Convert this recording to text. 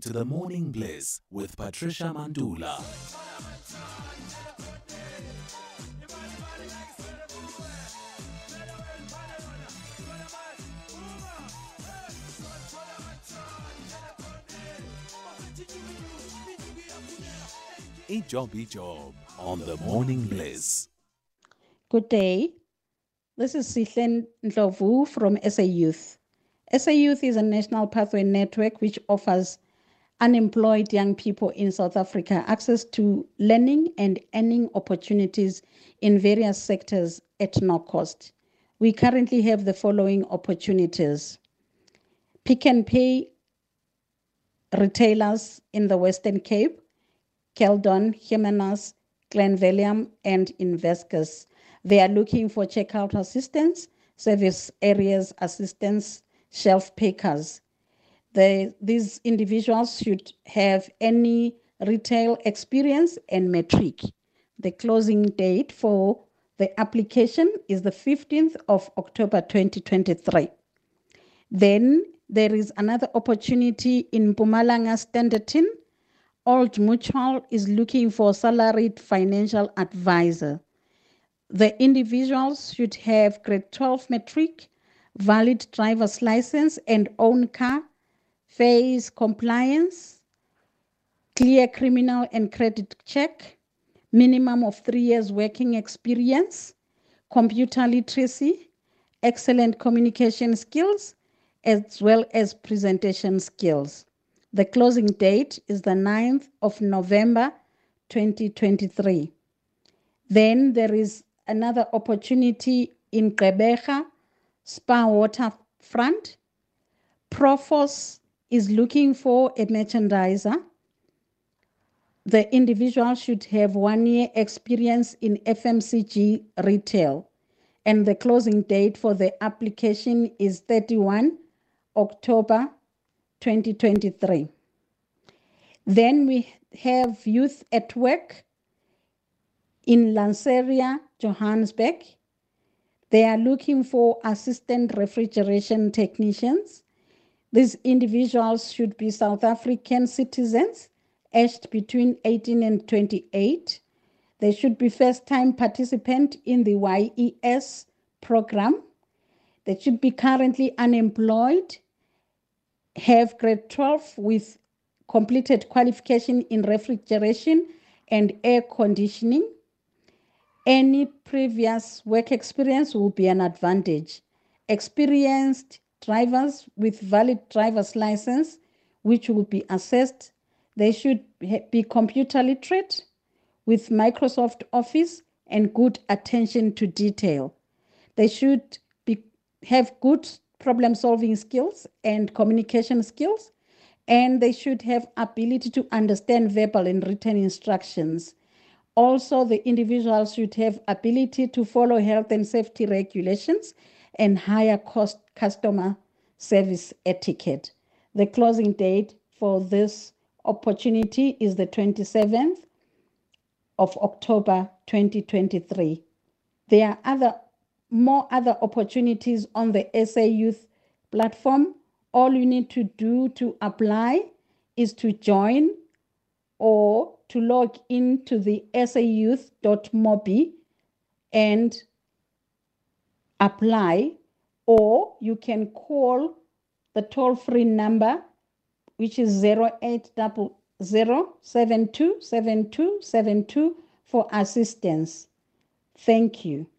to The Morning Bliss with Patricia Mandula. Ijob Ijob on The Morning Bliss. Good day. This is Sihle Ndlovu from SA Youth. SA Youth is a national pathway network which offers unemployed young people in South Africa access to learning and earning opportunities in various sectors at no cost. We currently have the following opportunities Pick n Pay retailers in the Western Cape, Keldon, Jimenez, Glen William, and Investors. They are looking for checkout assistants, service areas assistants, shelf pickers. The, these individuals should have any retail experience and matric. The closing date for the application is the 15th of October 2023. Then there is another opportunity in Mpumalanga Standerton. Old Mutual is looking for salaried financial advisor. The individuals should have grade 12 matric, valid driver's license and own car, FAIS compliance, clear criminal and credit check, minimum of three years working experience, computer literacy, excellent communication skills, as well as presentation skills. The closing date is the 9th of November 2023. Then there is another opportunity in Gqeberha, Spa Waterfront. Profos is looking for a merchandiser. The individual should have one year experience in FMCG retail, and the closing date for the application is 31 October 2023. Then we have Youth at Work in Lanseria, Johannesburg. They are looking for assistant refrigeration technicians. These individuals should be South African citizens, aged between 18 and 28. They should be first time participant in the YES program. They should be currently unemployed, have grade 12 with completed qualification in refrigeration and air conditioning. Any previous work experience will be an advantage. Experienced drivers with valid driver's license, which will be assessed, they should be computer literate with Microsoft Office and good attention to detail. They should be, have good problem solving skills and communication skills and they should have ability to understand verbal and written instructions also the individuals should have ability to follow health and safety regulations and higher cost customer service etiquette the closing date for this opportunity is the 27th of october 2023 there are other more other opportunities on the SA Youth platform. All you need to do to apply is to join or to log into the sayouth.mobi and apply, or you can call the toll free number, which is 0800727272 for assistance. Thank you.